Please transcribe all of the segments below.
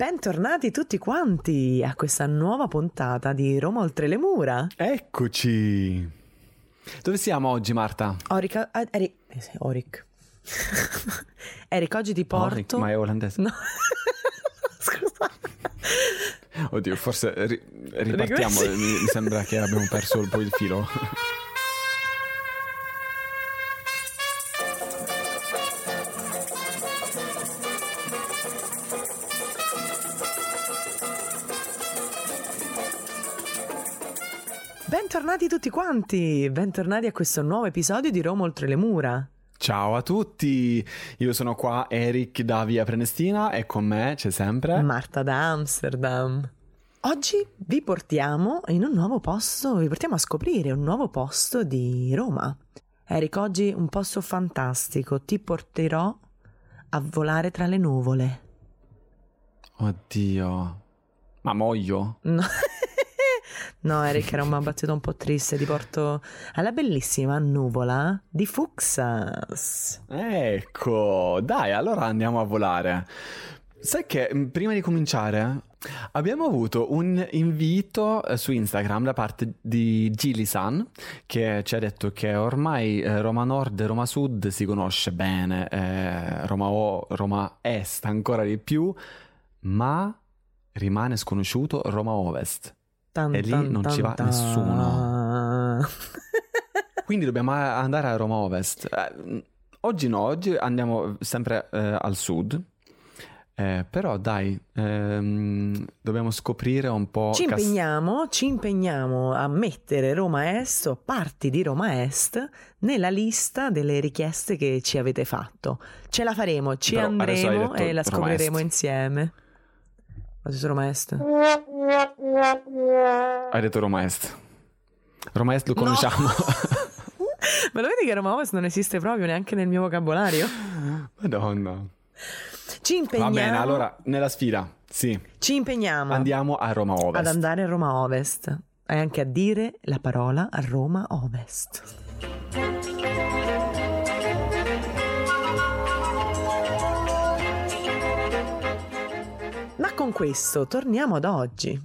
Bentornati tutti quanti a questa nuova puntata di Roma oltre le mura. Eccoci. Dove siamo oggi, Marta? Oric, eh, Eric, eh sì, Oric. Eric, oggi ti porto... Oric, ma è olandese. No. Scusa. Oddio, forse ri- ripartiamo. Mi, mi sembra che abbiamo perso un po' il filo. tutti quanti, bentornati a questo nuovo episodio di Roma oltre le mura. Ciao a tutti. Io sono qua, Eric da Via Prenestina, e con me c'è sempre. Marta da Amsterdam. Oggi vi portiamo in un nuovo posto, vi portiamo a scoprire un nuovo posto di Roma. Eric, oggi un posto fantastico, ti porterò a volare tra le nuvole. Oddio. Ma muoio? No, no Eric, era una battuta un po' triste, ti porto alla bellissima nuvola di Fuxas. Ecco, dai, allora andiamo a volare. Sai che mh, prima di cominciare abbiamo avuto un invito eh, su Instagram da parte di Gili-san che ci ha detto che ormai eh, Roma Nord e Roma Sud si conosce bene, eh, Roma, O- Roma Est ancora di più, ma rimane sconosciuto Roma Ovest. Tan, E lì tan, non ci tan, va tan. nessuno. Quindi dobbiamo a- andare a Roma Ovest. Eh, oggi no, oggi andiamo sempre eh, al sud. Eh, però dai, ehm, dobbiamo scoprire un po'. Ci Cas- impegniamo, ci impegniamo a mettere Roma Est o parti di Roma Est nella lista delle richieste che ci avete fatto. Ce la faremo, ci Però andremo e la scopriremo insieme. Cosa su Roma Est? Hai detto Roma Est. Roma Est lo No. conosciamo. Ma lo vedi che Roma Ovest non esiste proprio neanche nel mio vocabolario? Madonna. Ci impegniamo, Va bene, allora, nella sfida, sì, ci impegniamo andiamo a Roma ad Ovest. andare a Roma Ovest e anche a dire la parola a Roma Ovest. Con questo torniamo ad oggi.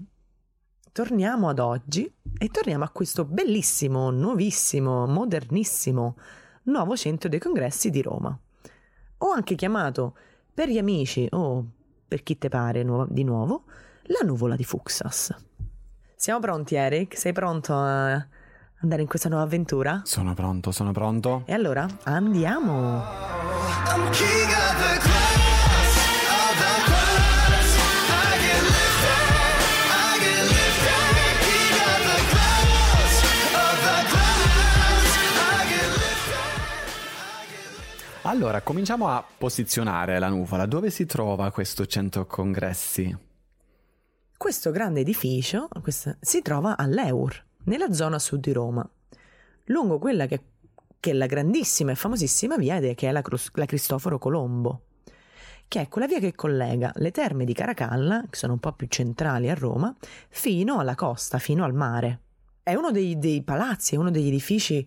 Torniamo ad oggi e torniamo a questo bellissimo, nuovissimo, modernissimo nuovo centro dei congressi di Roma. O anche chiamato per gli amici o per chi te pare nuova- di nuovo, la nuvola di Fuxas. Siamo pronti, Eric? Sei pronto a andare in questa nuova avventura? Sono pronto, sono pronto. E allora andiamo! I'm king of the Allora, cominciamo a posizionare la nuvola. Dove si trova questo centro congressi? Questo grande edificio questo- si trova all'Eur, nella zona sud di Roma, lungo quella che, che è la grandissima e famosissima via che è la, la Cristoforo Colombo, che è quella via che collega le terme di Caracalla, che sono un po' più centrali a Roma, fino alla costa, fino al mare. È uno dei, dei palazzi, è uno degli edifici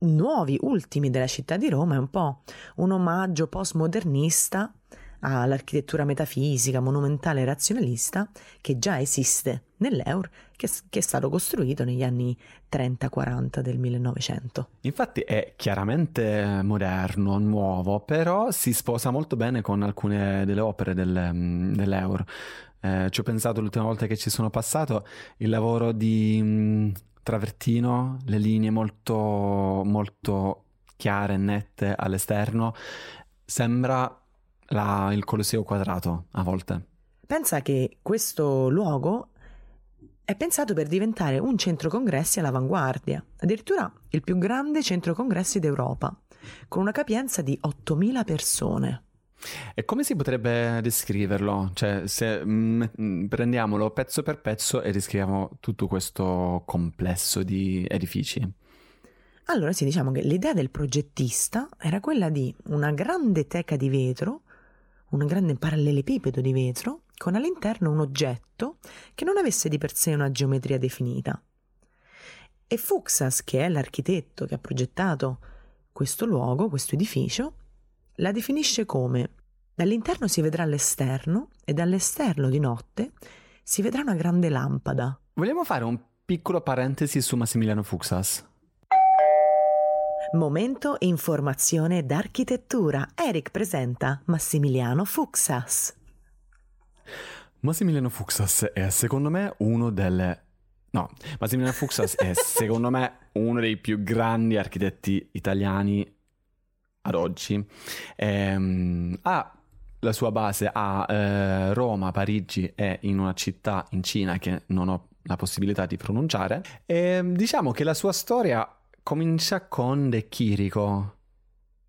nuovi, ultimi della città di Roma, è un po' un omaggio postmodernista all'architettura metafisica, monumentale e razionalista che già esiste nell'Eur, che, che è stato costruito negli anni 30-40 del 1900. Infatti è chiaramente moderno, nuovo, però si sposa molto bene con alcune delle opere del, dell'Eur. Eh, ci ho pensato l'ultima volta che ci sono passato, il lavoro di Travertino, le linee molto, molto chiare e nette all'esterno, sembra la- il Colosseo quadrato a volte. Pensa che questo luogo è pensato per diventare un centro congressi all'avanguardia, addirittura il più grande centro congressi d'Europa, con una capienza di 8.000 persone. E come si potrebbe descriverlo? Cioè, se mm, mm, prendiamolo pezzo per pezzo e descriviamo tutto questo complesso di edifici. Allora sì, diciamo che l'idea del progettista era quella di una grande teca di vetro, un grande parallelepipedo di vetro, con all'interno un oggetto che non avesse di per sé una geometria definita. E Fuxas, che è l'architetto che ha progettato questo luogo, questo edificio, la definisce come Dall'interno si vedrà l'esterno e dall'esterno di notte si vedrà una grande lampada. Vogliamo fare un piccolo parentesi su Massimiliano Fuxas? Momento informazione d'architettura. Eric presenta Massimiliano Fuxas. Massimiliano Fuxas è secondo me uno delle... No, Massimiliano Fuxas è secondo me uno dei più grandi architetti italiani ad oggi. Ehm, ha la sua base a eh, Roma, Parigi e in una città in Cina che non ho la possibilità di pronunciare. E diciamo che la sua storia comincia con De Chirico.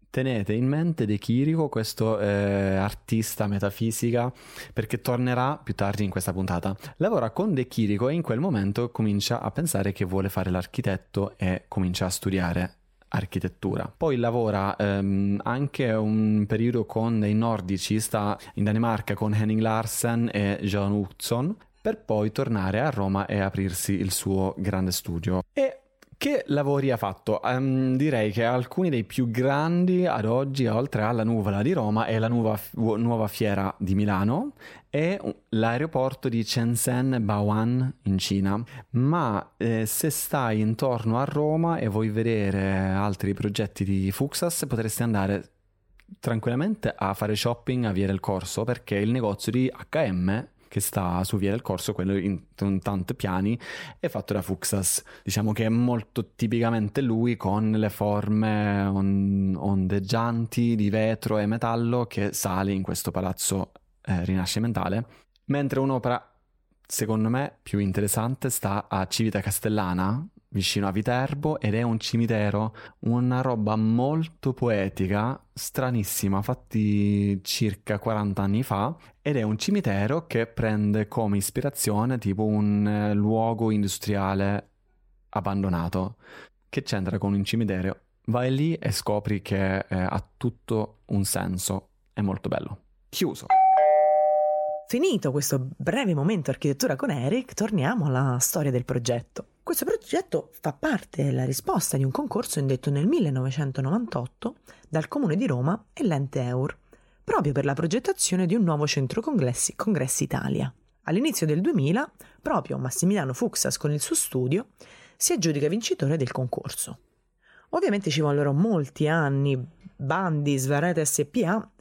Tenete in mente De Chirico, questo eh, artista metafisica, perché tornerà più tardi in questa puntata. Lavora con De Chirico e in quel momento comincia a pensare che vuole fare l'architetto e comincia a studiare architettura. Poi lavora ehm, anche un periodo con dei nordici, sta in Danimarca con Henning Larsen e John Hudson, per poi tornare a Roma e aprirsi il suo grande studio. E che lavori ha fatto? Ehm, direi che alcuni dei più grandi ad oggi, oltre alla Nuvola di Roma, è la nuova, nuova fiera di Milano e l'aeroporto di Shenzhen Baoan in Cina. Ma eh, se stai intorno a Roma e vuoi vedere altri progetti di Fuxas, potresti andare tranquillamente a fare shopping a Via del Corso perché il negozio di H&M che sta su Via del Corso, quello in, in tanti piani, è fatto da Fuxas. Diciamo che è molto tipicamente lui con le forme on- ondeggianti di vetro e metallo che sale in questo palazzo eh, rinascimentale. Mentre un'opera, secondo me, più interessante sta a Civita Castellana, vicino a Viterbo ed è un cimitero, una roba molto poetica, stranissima, fatti circa 40 anni fa ed è un cimitero che prende come ispirazione tipo un eh, luogo industriale abbandonato. Che c'entra con un cimitero? Vai lì e scopri che eh, ha tutto un senso, è molto bello. Chiuso. Finito questo breve momento architettura con Eric, torniamo alla storia del progetto. Questo progetto fa parte della risposta di un concorso indetto nel 1998 dal Comune di Roma e l'ente EUR, proprio per la progettazione di un nuovo centro congressi, congressi Italia. All'inizio del 2000, proprio Massimiliano Fuxas con il suo studio si aggiudica vincitore del concorso. Ovviamente ci vollero molti anni, bandi, svarete SPA,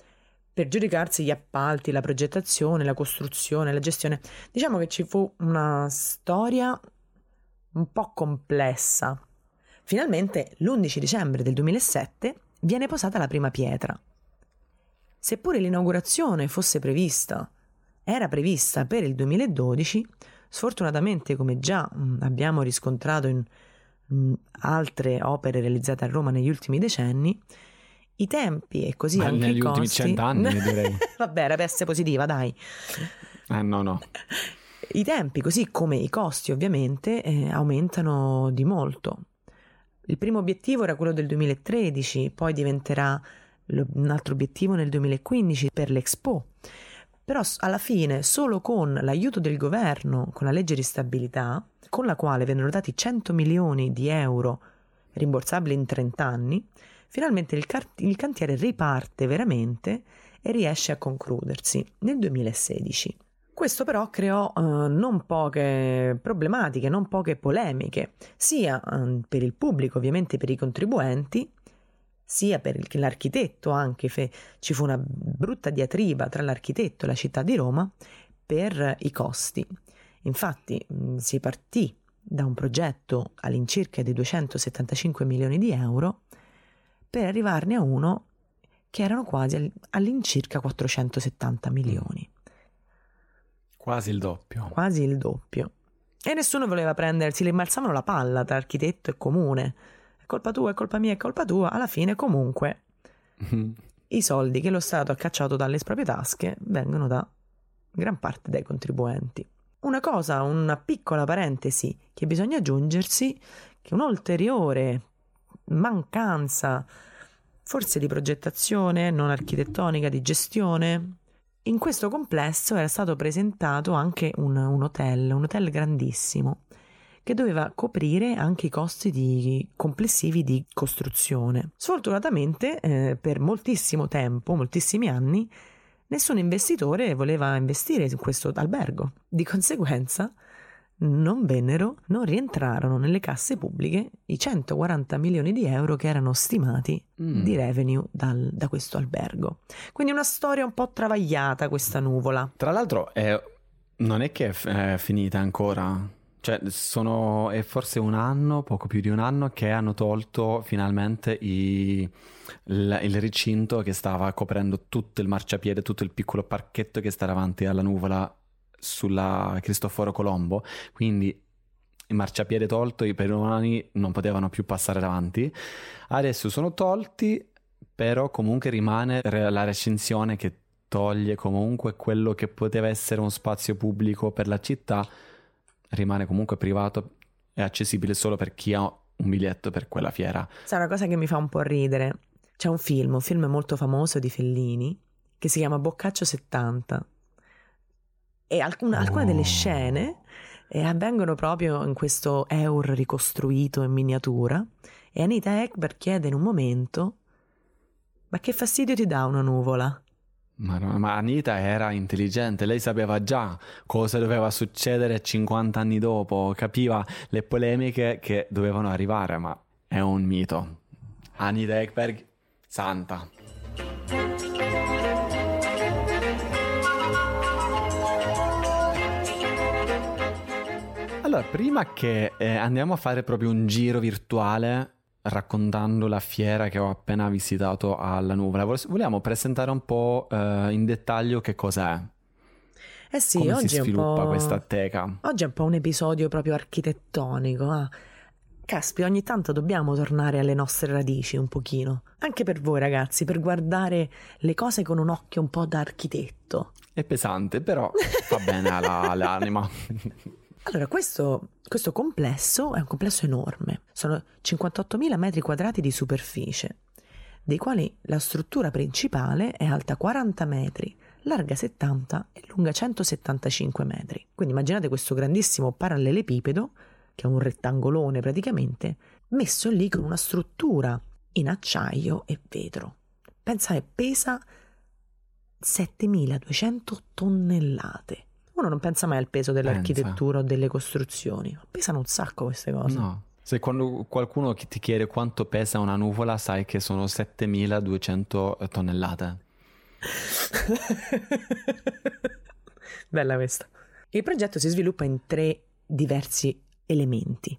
per giudicarsi gli appalti, la progettazione, la costruzione, la gestione. Diciamo che ci fu una storia un po' complessa. Finalmente, l'11 dicembre del 2007, viene posata la prima pietra. Seppure l'inaugurazione fosse prevista, era prevista per il 2012, sfortunatamente, come già mh, abbiamo riscontrato in mh, altre opere realizzate a Roma negli ultimi decenni, i tempi e così Ma anche negli i ultimi cent'anni, direi. Vabbè, era peste positiva, dai. Eh no, no. I tempi, così come i costi ovviamente, eh, aumentano di molto. Il primo obiettivo era quello del 2013, poi diventerà un altro obiettivo nel 2015 per l'Expo. Però alla fine, solo con l'aiuto del governo, con la legge di stabilità, con la quale vennero dati 100 milioni di euro rimborsabili in 30 anni, finalmente il, car- il cantiere riparte veramente e riesce a concludersi nel 2016. Questo però creò eh, non poche problematiche, non poche polemiche, sia eh, per il pubblico, ovviamente per i contribuenti, sia per il- l'architetto anche, fe- ci fu una brutta diatriba tra l'architetto e la città di Roma per i costi. Infatti mh, si partì da un progetto all'incirca di 275 milioni di euro per arrivarne a uno che erano quasi all- all'incirca 470 milioni Quasi il doppio. quasi il doppio. E nessuno voleva prendersi, le imbalzavano la palla tra architetto e comune. È colpa tua, è colpa mia, è colpa tua. Alla fine, comunque, i soldi che lo Stato ha cacciato dalle proprie tasche vengono da gran parte dai contribuenti. Una cosa, una piccola parentesi che bisogna aggiungersi, che un'ulteriore mancanza, forse di progettazione non architettonica, di gestione, in questo complesso era stato presentato anche un, un hotel, un hotel grandissimo, che doveva coprire anche i costi di- complessivi di costruzione. Sfortunatamente, eh, per moltissimo tempo, moltissimi anni, Nessun investitore voleva investire in questo albergo. Di conseguenza non vennero, non rientrarono nelle casse pubbliche i 140 milioni di euro che erano stimati Mm. di revenue dal- da questo albergo. Quindi una storia un po' travagliata questa nuvola. Tra l'altro è- non è che è f- è finita ancora. Cioè, sono, è forse un anno, poco più di un anno, che hanno tolto finalmente i- il, il recinto che stava coprendo tutto il marciapiede, tutto il piccolo parchetto che sta davanti alla nuvola sulla Cristoforo Colombo. Quindi il marciapiede tolto, i pedoni non potevano più passare davanti. Adesso sono tolti, però comunque rimane la recinzione che toglie comunque quello che poteva essere uno spazio pubblico per la città, rimane comunque privato e accessibile solo per chi ha un biglietto per quella fiera. Sai, una cosa che mi fa un po' ridere. C'è un film, un film molto famoso di Fellini, che si chiama Boccaccio 70. E alcun- alcune delle Oh. scene eh, avvengono proprio in questo Eur ricostruito in miniatura. E Anita Ekberg chiede in un momento: Ma che fastidio ti dà una nuvola? Ma, no- ma Anita era intelligente, lei sapeva già cosa doveva succedere 50 anni dopo, capiva le polemiche che dovevano arrivare, ma è un mito. Anita Ekberg, santa. Allora, prima che eh, andiamo a fare proprio un giro virtuale raccontando la fiera che ho appena visitato alla nuvola, vol- vogliamo presentare un po' eh, in dettaglio che cos'è, Eh sì, come oggi si è un sviluppa po'. questa teca. Oggi è un po' un episodio proprio architettonico. Ah. Caspi, ogni tanto dobbiamo tornare alle nostre radici un pochino. Anche per voi ragazzi, per guardare le cose con un occhio un po' da architetto. È pesante, però fa bene alla- all'anima. Allora, questo, questo complesso è un complesso enorme. Sono 58.000 metri quadrati di superficie, dei quali la struttura principale è alta 40 metri, larga 70 e lunga 175 metri. Quindi immaginate questo grandissimo parallelepipedo, che è un rettangolone praticamente, messo lì con una struttura in acciaio e vetro. Pensa che pesa 7200 tonnellate. Uno non pensa mai al peso dell'architettura o delle costruzioni, pesano un sacco queste cose. No. Se quando qualcuno ti chiede quanto pesa una nuvola, sai che sono 7200 tonnellate. Bella questa. Il progetto si sviluppa in tre diversi elementi.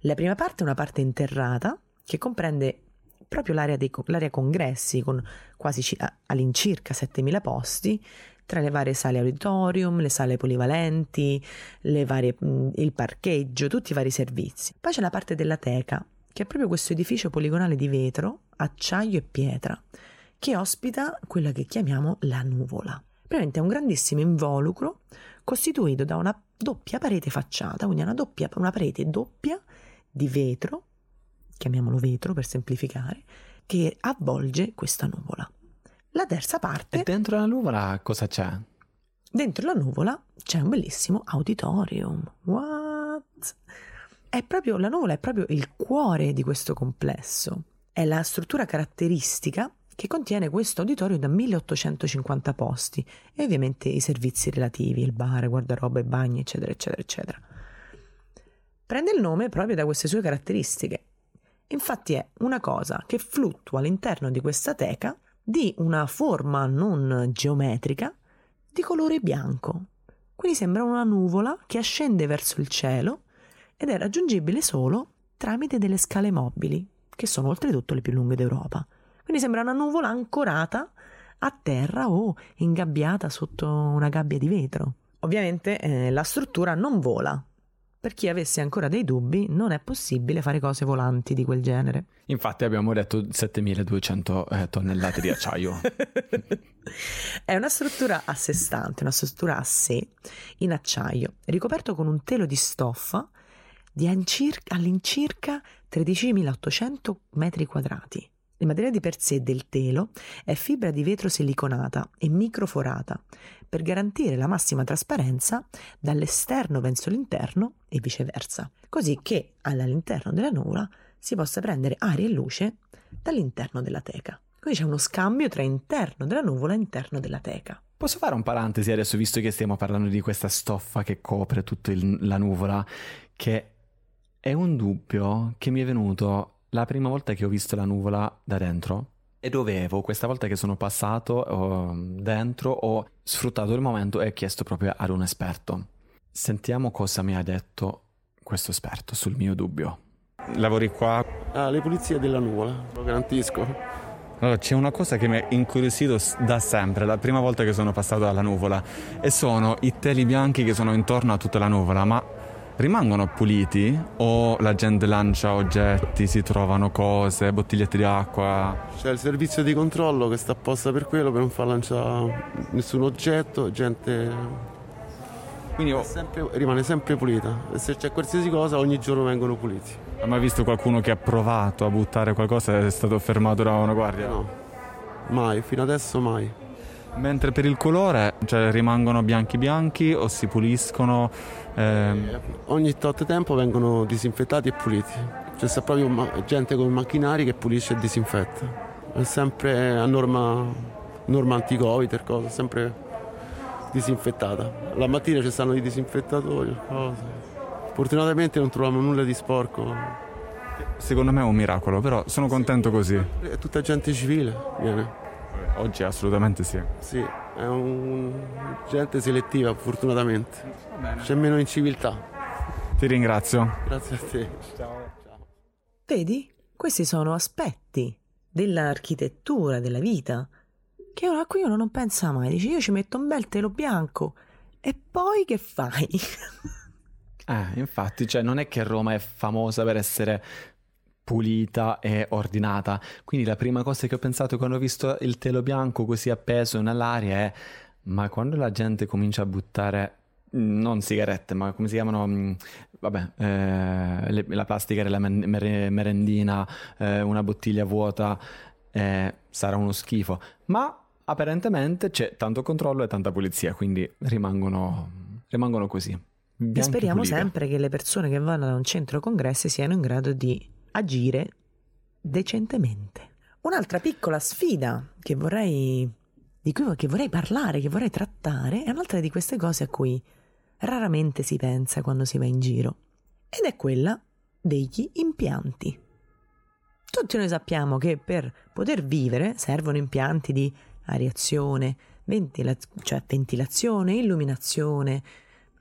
La prima parte è una parte interrata che comprende proprio l'area, dei, l'area congressi con quasi all'incirca 7.000 posti tra le varie sale auditorium, le sale polivalenti, le varie- il parcheggio, tutti i vari servizi. Poi c'è la parte della teca, che è proprio questo edificio poligonale di vetro, acciaio e pietra, che ospita quella che chiamiamo la nuvola. Praticamente è un grandissimo involucro costituito da una doppia parete facciata, quindi una, doppia, una parete doppia di vetro, chiamiamolo vetro per semplificare, che avvolge questa nuvola. La terza parte E dentro la nuvola cosa c'è? Dentro la nuvola c'è un bellissimo auditorium. What? È proprio, la nuvola è proprio il cuore di questo complesso. È la struttura caratteristica che contiene questo auditorio da 1850 posti e ovviamente i servizi relativi, il bar, guardaroba, i bagni, eccetera, eccetera, eccetera. Prende il nome proprio da queste sue caratteristiche. Infatti è una cosa che fluttua all'interno di questa teca di una forma non geometrica di colore bianco. Quindi sembra una nuvola che ascende verso il cielo ed è raggiungibile solo tramite delle scale mobili, che sono oltretutto le più lunghe d'Europa. Quindi sembra una nuvola ancorata a terra o ingabbiata sotto una gabbia di vetro. Ovviamente eh, la struttura non vola. Per chi avesse ancora dei dubbi, non è possibile fare cose volanti di quel genere. Infatti abbiamo detto 7200 eh, tonnellate di acciaio. È una struttura a sé stante, una struttura a sé, in acciaio, ricoperto con un telo di stoffa di all'incirca, all'incirca 13.800 metri quadrati. Il materiale di per sé del telo è fibra di vetro siliconata e microforata per garantire la massima trasparenza dall'esterno verso l'interno e viceversa, così che all'interno della nuvola si possa prendere aria e luce dall'interno della teca. Quindi c'è uno scambio tra interno della nuvola e interno della teca. Posso fare un parentesi adesso, visto che stiamo parlando di questa stoffa che copre tutta la nuvola, che è un dubbio che mi è venuto la prima volta che ho visto la nuvola da dentro e dovevo, questa volta che sono passato oh, dentro, ho sfruttato il momento e ho chiesto proprio ad un esperto. Sentiamo cosa mi ha detto questo esperto sul mio dubbio. Lavori qua? Ah, le pulizie della nuvola, lo garantisco. Allora, c'è una cosa che mi ha incuriosito da sempre, la prima volta che sono passato dalla nuvola, e sono i teli bianchi che sono intorno a tutta la nuvola, ma rimangono puliti o la gente lancia oggetti, si trovano cose, bottigliette di acqua? C'è il servizio di controllo che sta apposta per quello, per non far lanciare nessun oggetto, gente Quindi è sempre- rimane sempre pulita. E se c'è qualsiasi cosa ogni giorno vengono puliti. hai mai visto qualcuno che ha provato a buttare qualcosa e è stato fermato da una guardia? No, mai, fino adesso mai. Mentre per il colore, cioè rimangono bianchi bianchi o si puliscono? Ehm, Ogni tot tempo vengono disinfettati e puliti. C'è sta proprio ma- gente con macchinari che pulisce e disinfetta. È sempre a norma, norma anti-covid, e cose, sempre disinfettata. La mattina ci stanno i disinfettatori, cose. Fortunatamente non troviamo nulla di sporco. secondo me è un miracolo, però sono contento così. È tutta gente civile, viene. Oggi assolutamente sì. Sì, è un... gente selettiva, fortunatamente. C'è meno inciviltà. Ti ringrazio. Grazie a te. Vedi? Questi sono aspetti dell'architettura, della vita, che uno- a cui uno non pensa mai. Dici, io ci metto un bel telo bianco e poi che fai? Eh, infatti, cioè, non è che Roma è famosa per essere pulita e ordinata. Quindi la prima cosa che ho pensato quando ho visto il telo bianco così appeso nell'aria è: ma quando la gente comincia a buttare mm, non sigarette, ma come si chiamano? Mm, Vabbè, eh, le- la plastica della mere- merendina, eh, una bottiglia vuota, eh, sarà uno schifo. Ma apparentemente c'è tanto controllo e tanta pulizia, quindi rimangono, rimangono così. E speriamo pulite. sempre che le persone che vanno da un centro congressi siano in grado di agire decentemente. Un'altra piccola sfida che vorrei, di cui che vorrei parlare, che vorrei trattare, è un'altra di queste cose a cui raramente si pensa quando si va in giro, ed è quella degli impianti. Tutti noi sappiamo che per poter vivere servono impianti di areazione, ventila- cioè ventilazione, illuminazione,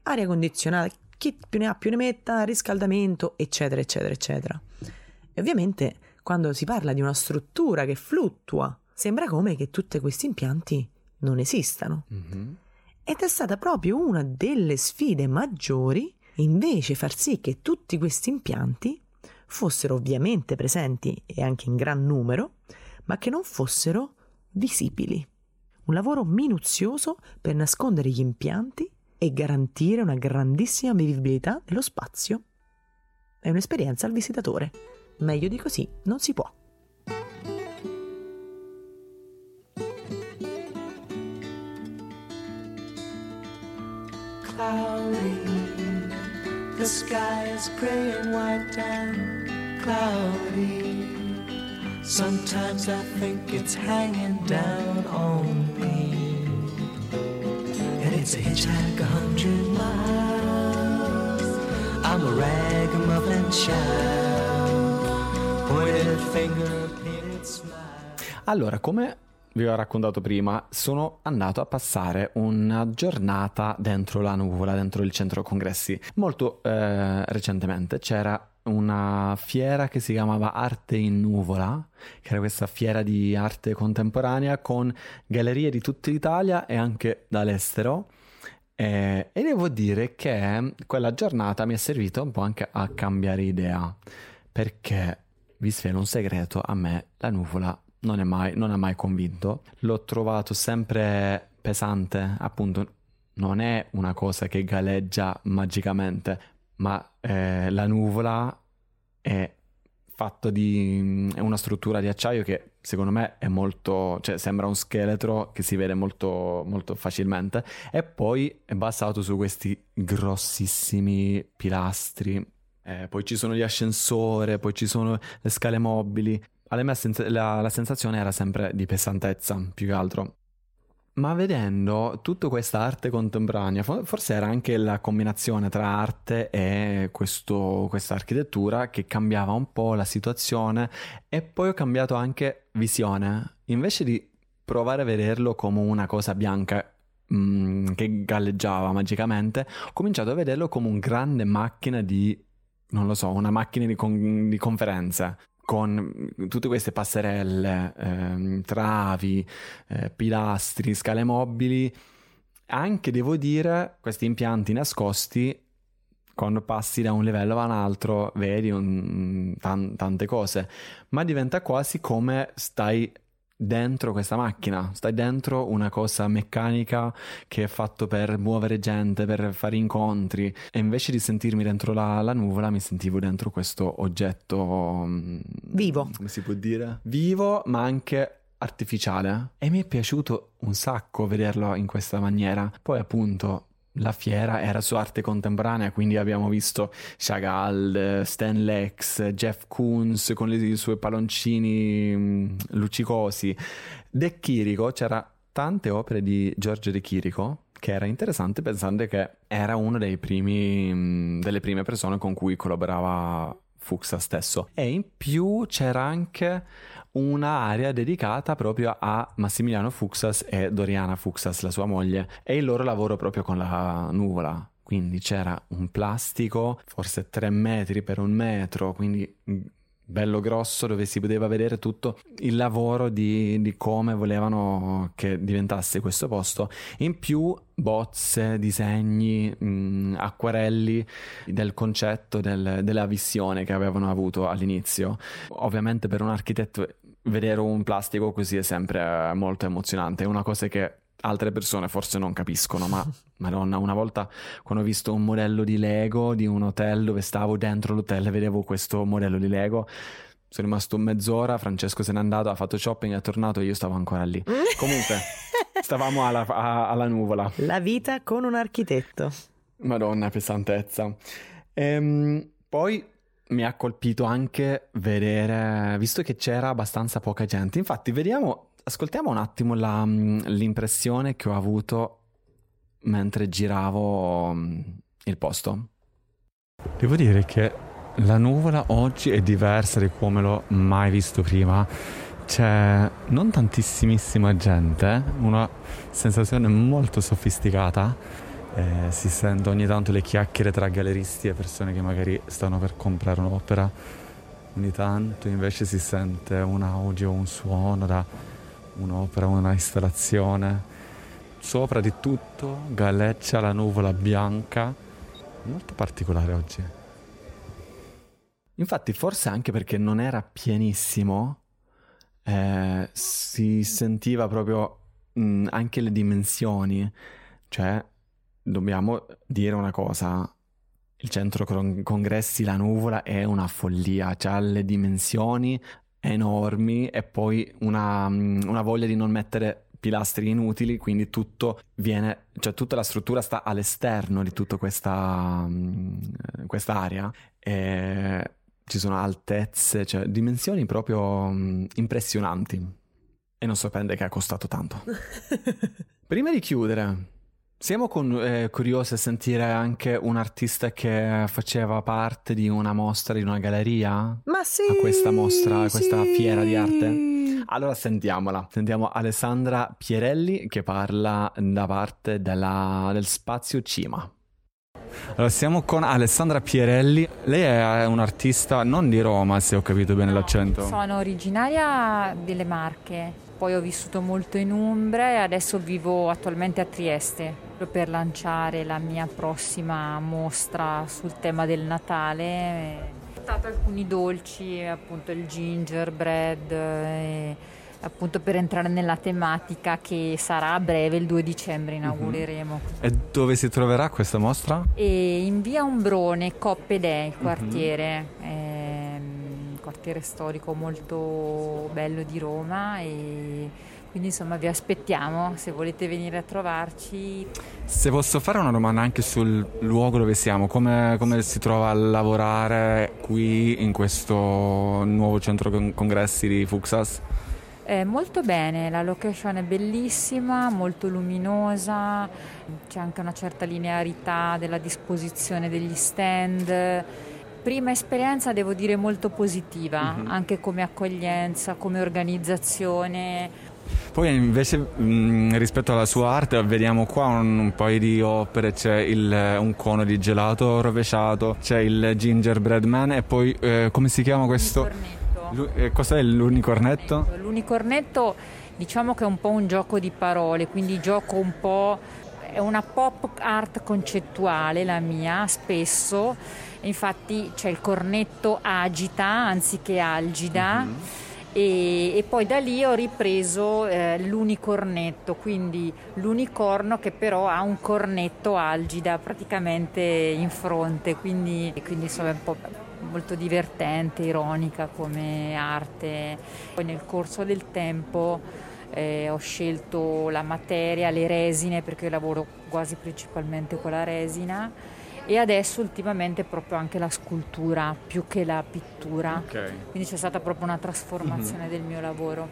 aria condizionata, chi più ne ha più ne metta, riscaldamento, eccetera, eccetera, eccetera. E ovviamente quando si parla di una struttura che fluttua, sembra come che tutti questi impianti non esistano. Mhm. Ed è stata proprio una delle sfide maggiori invece far sì che tutti questi impianti fossero ovviamente presenti e anche in gran numero, ma che non fossero visibili. Un lavoro minuzioso per nascondere gli impianti e garantire una grandissima vivibilità dello spazio. È un'esperienza al visitatore. Meglio di così non si può. cloudy. The sky is gray and white and cloudy. Sometimes I think it's hanging down on me. And it's a hitchhike a hundred miles. I'm a ragamuffin child. Allora, come vi ho raccontato prima, sono andato a passare una giornata dentro la nuvola, dentro il centro congressi. Molto eh, recentemente c'era una fiera che si chiamava Arte in Nuvola, che era questa fiera di arte contemporanea con gallerie di tutta l'Italia e anche dall'estero. Eh, e devo dire che quella giornata mi è servita un po' anche a cambiare idea, perché vi svelo un segreto, a me la nuvola non, è mai, non ha mai convinto. L'ho trovato sempre pesante, appunto, non è una cosa che galleggia magicamente, ma eh, la nuvola è fatta di è una struttura di acciaio che secondo me è molto, cioè sembra un scheletro che si vede molto, molto facilmente e poi è basato su questi grossissimi pilastri. Eh, poi ci sono gli ascensori, poi ci sono le scale mobili. alla me sens- la, la sensazione era sempre di pesantezza, più che altro. Ma vedendo tutta questa arte contemporanea, fo- forse era anche la combinazione tra arte e questo- questa architettura che cambiava un po' la situazione e poi ho cambiato anche visione. Invece di provare a vederlo come una cosa bianca mm, che galleggiava magicamente, ho cominciato a vederlo come un grande macchina di, non lo so, una macchina di, con- di conferenze. Con tutte queste passerelle, ehm, travi, eh, pilastri, scale mobili, anche devo dire questi impianti nascosti quando passi da un livello a un altro vedi un- tan- tante cose, ma diventa quasi come stai dentro questa macchina, stai dentro una cosa meccanica che è fatto per muovere gente, per fare incontri e invece di sentirmi dentro la, la nuvola mi sentivo dentro questo oggetto mm, Vivo. come si può dire? Vivo ma anche artificiale e mi è piaciuto un sacco vederlo in questa maniera. Poi appunto la fiera era su arte contemporanea, quindi abbiamo visto Chagall, Stan Lex, Jeff Koons con i suoi palloncini mm, luccicosi. De Chirico, c'era tante opere di Giorgio De Chirico che era interessante pensando che era primi, mm, delle prime persone con cui collaborava Fuxa stesso. E in più c'era anche un'area dedicata proprio a Massimiliano Fuxas e Doriana Fuxas, la sua moglie, e il loro lavoro proprio con la nuvola. Quindi c'era un plastico, forse 3 metri per un metro, quindi mm, bello grosso dove si poteva vedere tutto il lavoro di, di come volevano che diventasse questo posto. In più bozze, disegni, mh, acquarelli del concetto del- della visione che avevano avuto all'inizio. Ovviamente per un architetto vedere un plastico così è sempre molto emozionante, è una cosa che altre persone forse non capiscono, ma madonna, una volta quando ho visto un modello di Lego di un hotel dove stavo dentro l'hotel e vedevo questo modello di Lego, sono rimasto mezz'ora, Francesco se n'è andato, ha fatto shopping, è tornato e io stavo ancora lì. Comunque, stavamo alla, a- alla nuvola. La vita con un architetto. Madonna, pesantezza. Ehm, poi mi ha colpito anche vedere, visto che c'era abbastanza poca gente. Infatti, vediamo, ascoltiamo un attimo la, mm, l'impressione che ho avuto mentre giravo mm, il posto. Devo dire che la nuvola oggi è diversa di come l'ho mai visto prima. C'è non tantissimissima gente, una sensazione molto sofisticata. Eh, si sente ogni tanto le chiacchiere tra galleristi e persone che magari stanno per comprare un'opera. Ogni tanto invece si sente un audio, un suono da un'opera, una installazione. Sopra di tutto galleggia la nuvola bianca, molto particolare oggi. Infatti, forse anche perché non era pienissimo, eh, si sentiva proprio mh, anche le dimensioni. Cioè, dobbiamo dire una cosa. Il centro con- congressi, la nuvola, è una follia. Ha le dimensioni enormi e poi una, mh, una voglia di non mettere pilastri inutili, quindi tutto viene, cioè tutta la struttura sta all'esterno di tutta questa, mh, questa area. E ci sono altezze, cioè dimensioni proprio mh, impressionanti. E non sorprende che ha costato tanto. Prima di chiudere, siamo con- eh, curiosi a sentire anche un artista che faceva parte di una mostra, di una galleria? Ma sì! A questa mostra, a questa sì. fiera di arte? Allora sentiamola. Sentiamo Alessandra Pierelli che parla da parte della- del spazio Cima. Allora, siamo con Alessandra Pierelli. Lei è un'artista non di Roma, se ho capito bene l'accento. Sono originaria delle Marche, poi ho vissuto molto in Umbria e adesso vivo attualmente a Trieste per lanciare la mia prossima mostra sul tema del Natale. Ho portato alcuni dolci, appunto il gingerbread, e appunto per entrare nella tematica che sarà a breve, il 2 dicembre inaugureremo. E dove si troverà questa mostra? E in via Ombrone, Coppedè, il quartiere, ehm, quartiere storico molto bello di Roma e Quindi insomma vi aspettiamo, se volete venire a trovarci. Se posso fare una domanda anche sul luogo dove siamo, come, come si trova a lavorare qui in questo nuovo centro con- congressi di Fuxas? Eh, molto bene, la location è bellissima, molto luminosa, c'è anche una certa linearità della disposizione degli stand. Prima esperienza devo dire molto positiva, anche come accoglienza, come organizzazione. Poi invece mh, rispetto alla sua arte vediamo qua un, un paio di opere, c'è il- un cono di gelato rovesciato, c'è il gingerbread man e poi eh, come si chiama questo? Cornetto. Lu- eh, cos'è l'unicornetto? L'unicornetto diciamo che è un po' un gioco di parole, quindi gioco un po', è una pop art concettuale la mia, spesso, infatti c'è il cornetto agita anziché algida. E, e poi da lì ho ripreso eh, l'unicornetto, quindi l'unicorno che però ha un cornetto algida praticamente in fronte, quindi, quindi insomma è un po' molto divertente, ironica come arte. Poi nel corso del tempo eh, ho scelto la materia, le resine, perché io lavoro quasi principalmente con la resina e adesso ultimamente proprio anche la scultura più che la pittura. Quindi c'è stata proprio una trasformazione del mio lavoro.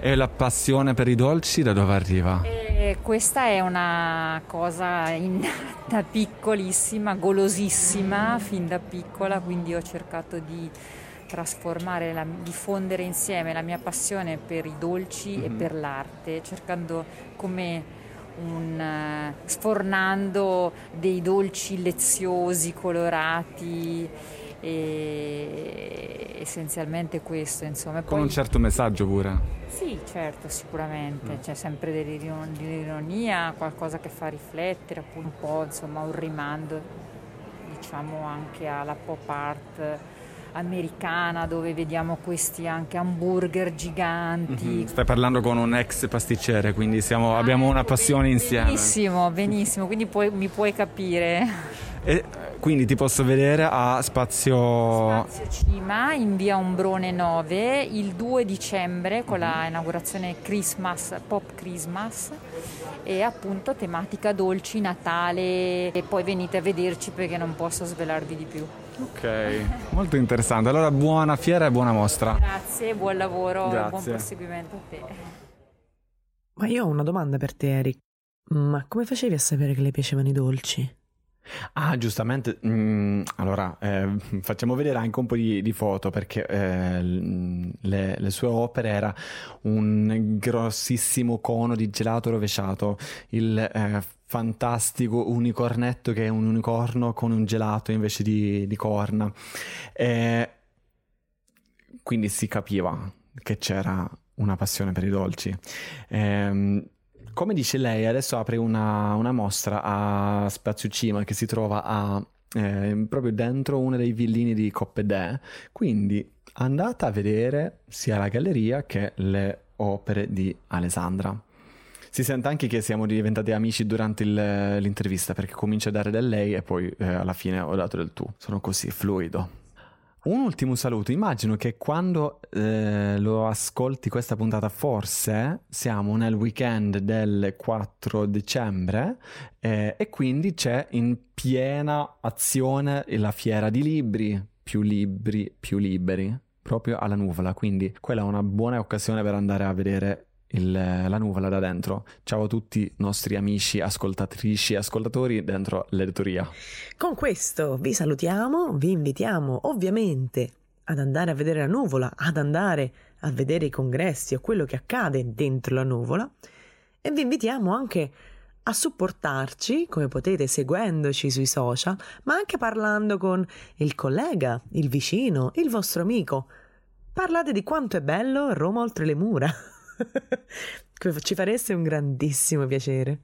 E la passione per i dolci da dove arriva? E questa è una cosa innata, piccolissima, golosissima fin da piccola, quindi ho cercato di trasformare, la- di fondere insieme la mia passione per i dolci e per l'arte, cercando come un, eh, sfornando dei dolci leziosi, colorati e essenzialmente questo insomma. E Con poi- un certo messaggio pure. sì, certo, sicuramente, c'è sempre dell'iron- dell'ironia, qualcosa che fa riflettere, appunto un po', insomma, un rimando, diciamo, anche alla pop art americana dove vediamo questi anche hamburger giganti. Stai parlando con un ex pasticcere, quindi siamo- abbiamo una passione insieme. Benissimo, benissimo, quindi puoi- mi puoi capire. E quindi ti posso vedere a Spazio... Spazio Cima in via Ombrone 9 il 2 dicembre con la inaugurazione Christmas, Pop Christmas e appunto tematica dolci, Natale e poi venite a vederci perché non posso svelarvi di più. Ok, molto interessante. Allora buona fiera e buona mostra. Grazie, buon lavoro e buon proseguimento a te. Ma io ho una domanda per te, Eric. Ma come facevi a sapere che le piacevano i dolci? Ah, giustamente. mm, allora, eh, facciamo vedere anche un po' di, di foto perché eh, le, le sue opere era un grossissimo cono di gelato rovesciato, il eh, fantastico unicornetto che è un unicorno con un gelato invece di, di corna. Quindi si capiva che c'era una passione per i dolci. Come dice lei, adesso apre una, una mostra a Spazio Cima che si trova a, eh, proprio dentro uno dei villini di Coppedè. Quindi andate a vedere sia la galleria che le opere di Alessandra. Si sente anche che siamo diventati amici durante il- l'intervista perché comincia a dare del lei e poi eh, alla fine ho dato del tu. Sono così fluido. Un ultimo saluto, immagino che quando eh, lo ascolti questa puntata forse siamo nel weekend del 4 dicembre eh, e quindi c'è in piena azione la fiera di libri, più libri, più liberi, proprio alla nuvola, quindi quella è una buona occasione per andare a vedere il- la nuvola da dentro. Ciao a tutti i nostri amici ascoltatrici e ascoltatori dentro l'editoria. Con questo vi salutiamo, vi invitiamo ovviamente ad andare a vedere la nuvola, ad andare a vedere i congressi o quello che accade dentro la nuvola e vi invitiamo anche a supportarci, come potete seguendoci sui social, ma anche parlando con il collega, il vicino, il vostro amico. Parlate di quanto è bello Roma oltre le mura. Ci fareste un grandissimo piacere.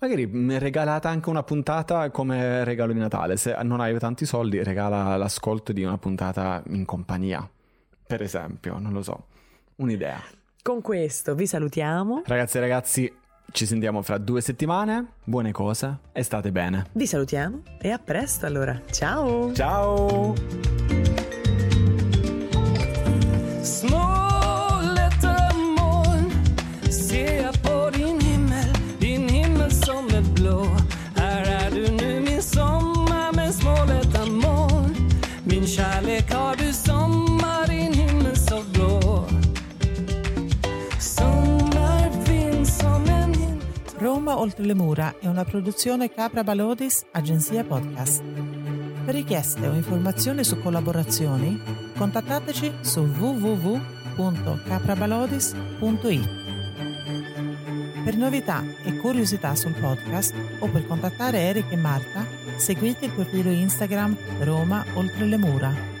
Magari mm, regalate anche una puntata come regalo di Natale. Se non hai tanti soldi, regala l'ascolto di una puntata in compagnia. Per esempio, non lo so. Un'idea. Con questo vi salutiamo. Ragazzi e ragazzi, ci sentiamo fra due settimane. Buone cose e state bene. Vi salutiamo e a presto allora. Ciao! Ciao! Le Mura è una produzione Capra Balodis, agenzia podcast. Per richieste o informazioni su collaborazioni, contattateci su www.caprabalodis.it. Per novità e curiosità sul podcast o per contattare Eric e Marta, seguite il profilo Instagram Roma Oltre le Mura.